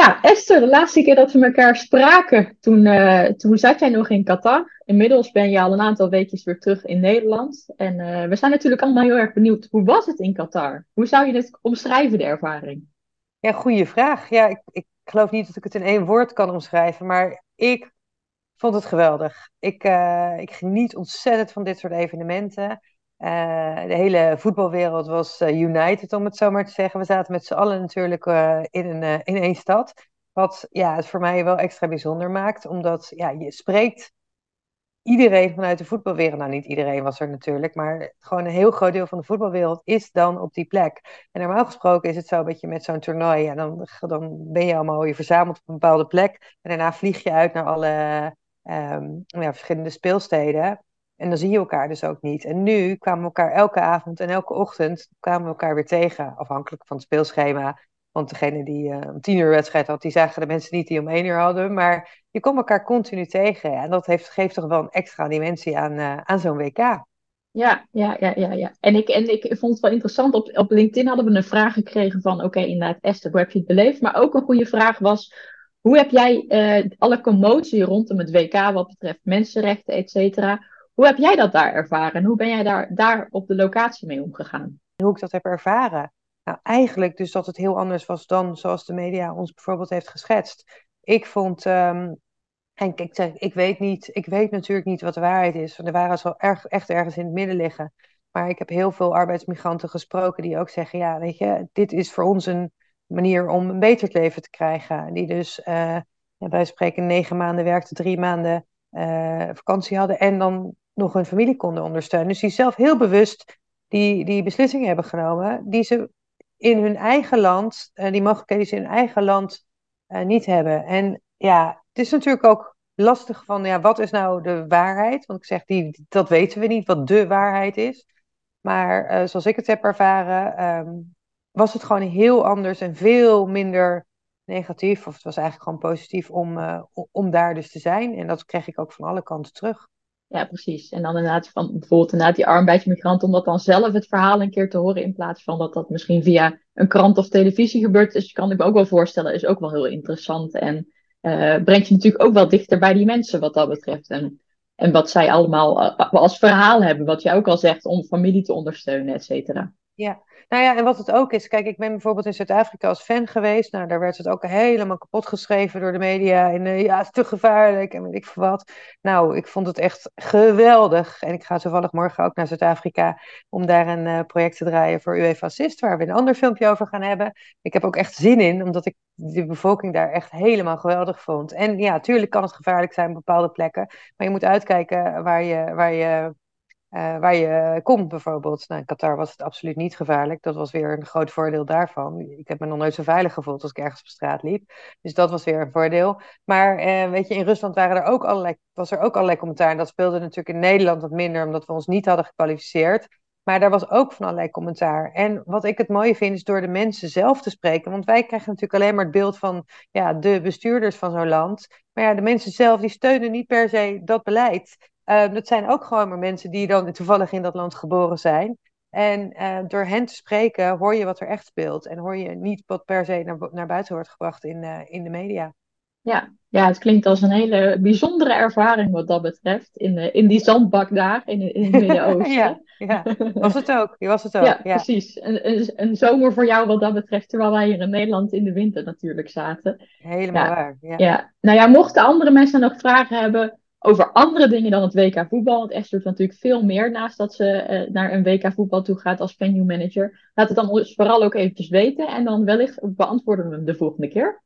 Ja, Esther, de laatste keer dat we elkaar spraken, toen, uh, toen zat jij nog in Qatar. Inmiddels ben je al een aantal weekjes weer terug in Nederland. En uh, we zijn natuurlijk allemaal heel erg benieuwd, hoe was het in Qatar? Hoe zou je dit omschrijven, de ervaring? Ja, goede vraag. Ja, ik, ik geloof niet dat ik het in één woord kan omschrijven, maar ik vond het geweldig. Ik, uh, ik geniet ontzettend van dit soort evenementen. Uh, de hele voetbalwereld was uh, united, om het zo maar te zeggen. We zaten met z'n allen natuurlijk uh, in, een, in één stad. Wat ja, het voor mij wel extra bijzonder maakt, omdat ja, je spreekt iedereen vanuit de voetbalwereld. Nou, niet iedereen was er natuurlijk, maar gewoon een heel groot deel van de voetbalwereld is dan op die plek. En normaal gesproken is het zo dat je met zo'n toernooi, ja, dan, dan ben je allemaal je verzameld op een bepaalde plek. En daarna vlieg je uit naar alle um, ja, verschillende speelsteden. En dan zie je elkaar dus ook niet. En nu kwamen we elkaar elke avond en elke ochtend kwamen we elkaar weer tegen. Afhankelijk van het speelschema. Want degene die uh, om tien uur wedstrijd had, die zagen de mensen niet die om één uur hadden. Maar je komt elkaar continu tegen. En dat heeft, geeft toch wel een extra dimensie aan, uh, aan zo'n WK. Ja, ja, ja, ja, ja. En ik, en ik vond het wel interessant. Op, op LinkedIn hadden we een vraag gekregen van... Oké, inderdaad, Esther, hoe heb je het beleefd? Maar ook een goede vraag was... Hoe heb jij uh, alle commotie rondom het WK wat betreft mensenrechten, et cetera... Hoe heb jij dat daar ervaren? Hoe ben jij daar, daar op de locatie mee omgegaan? Hoe ik dat heb ervaren? Nou, eigenlijk dus dat het heel anders was dan zoals de media ons bijvoorbeeld heeft geschetst. Ik vond, um, en ik, zeg, ik weet niet, ik weet natuurlijk niet wat de waarheid is. De waarheid zal erg, echt ergens in het midden liggen. Maar ik heb heel veel arbeidsmigranten gesproken die ook zeggen, ja, weet je, dit is voor ons een manier om een beter leven te krijgen. Die dus, uh, bij spreken, negen maanden werkten, drie maanden uh, vakantie hadden en dan nog hun familie konden ondersteunen. Dus die zelf heel bewust die, die beslissingen hebben genomen, die ze in hun eigen land, uh, die mogelijkheden die ze in hun eigen land uh, niet hebben. En ja, het is natuurlijk ook lastig van, ja, wat is nou de waarheid? Want ik zeg, die, dat weten we niet, wat de waarheid is. Maar uh, zoals ik het heb ervaren, um, was het gewoon heel anders en veel minder negatief. Of het was eigenlijk gewoon positief om, om daar dus te zijn. En dat kreeg ik ook van alle kanten terug. Ja, precies. En dan inderdaad van bijvoorbeeld inderdaad die arbeidmigrant, om dat dan zelf het verhaal een keer te horen, in plaats van dat dat misschien via een krant of televisie gebeurt. Dus kan ik me ook wel voorstellen, is ook wel heel interessant. En uh, brengt je natuurlijk ook wel dichter bij die mensen wat dat betreft. En, en wat zij allemaal uh, als verhaal hebben, wat jij ook al zegt, om familie te ondersteunen, et cetera. Ja, nou ja, en wat het ook is, kijk, ik ben bijvoorbeeld in Zuid-Afrika als fan geweest. Nou, daar werd het ook helemaal kapot geschreven door de media. En uh, ja, het is te gevaarlijk en weet ik veel wat. Nou, ik vond het echt geweldig. En ik ga toevallig morgen ook naar Zuid-Afrika om daar een uh, project te draaien voor UEFA Assist, waar we een ander filmpje over gaan hebben. Ik heb ook echt zin in, omdat ik de bevolking daar echt helemaal geweldig vond. En ja, natuurlijk kan het gevaarlijk zijn op bepaalde plekken. Maar je moet uitkijken waar je, waar je uh, waar je komt bijvoorbeeld. Nou, in Qatar was het absoluut niet gevaarlijk. Dat was weer een groot voordeel daarvan. Ik heb me nog nooit zo veilig gevoeld als ik ergens op straat liep. Dus dat was weer een voordeel. Maar uh, weet je, in Rusland waren er ook allerlei, was er ook allerlei commentaar. En dat speelde natuurlijk in Nederland wat minder, omdat we ons niet hadden gekwalificeerd. Maar daar was ook van allerlei commentaar. En wat ik het mooie vind, is door de mensen zelf te spreken. Want wij krijgen natuurlijk alleen maar het beeld van ja, de bestuurders van zo'n land. Maar ja, de mensen zelf, die steunen niet per se dat beleid. Uh, dat zijn ook gewoon maar mensen die dan toevallig in dat land geboren zijn. En uh, door hen te spreken hoor je wat er echt speelt. En hoor je niet wat per se naar, naar buiten wordt gebracht in, uh, in de media. Ja, ja, het klinkt als een hele bijzondere ervaring wat dat betreft. In, in die zandbak daar in, in het Midden-Oosten. ja, ja, was het ook. Was het ook. Ja, ja. precies. Een, een, een, zomer voor jou wat dat betreft, terwijl wij hier in Nederland in de winter natuurlijk zaten. Helemaal ja, waar. Ja. ja. Nou ja, mochten andere mensen nog vragen hebben over andere dingen dan het WK voetbal. Want Esther doet natuurlijk veel meer naast dat ze uh, naar een WK voetbal toe gaat als venue manager. Laat het dan vooral ook eventjes weten en dan wellicht beantwoorden we hem de volgende keer.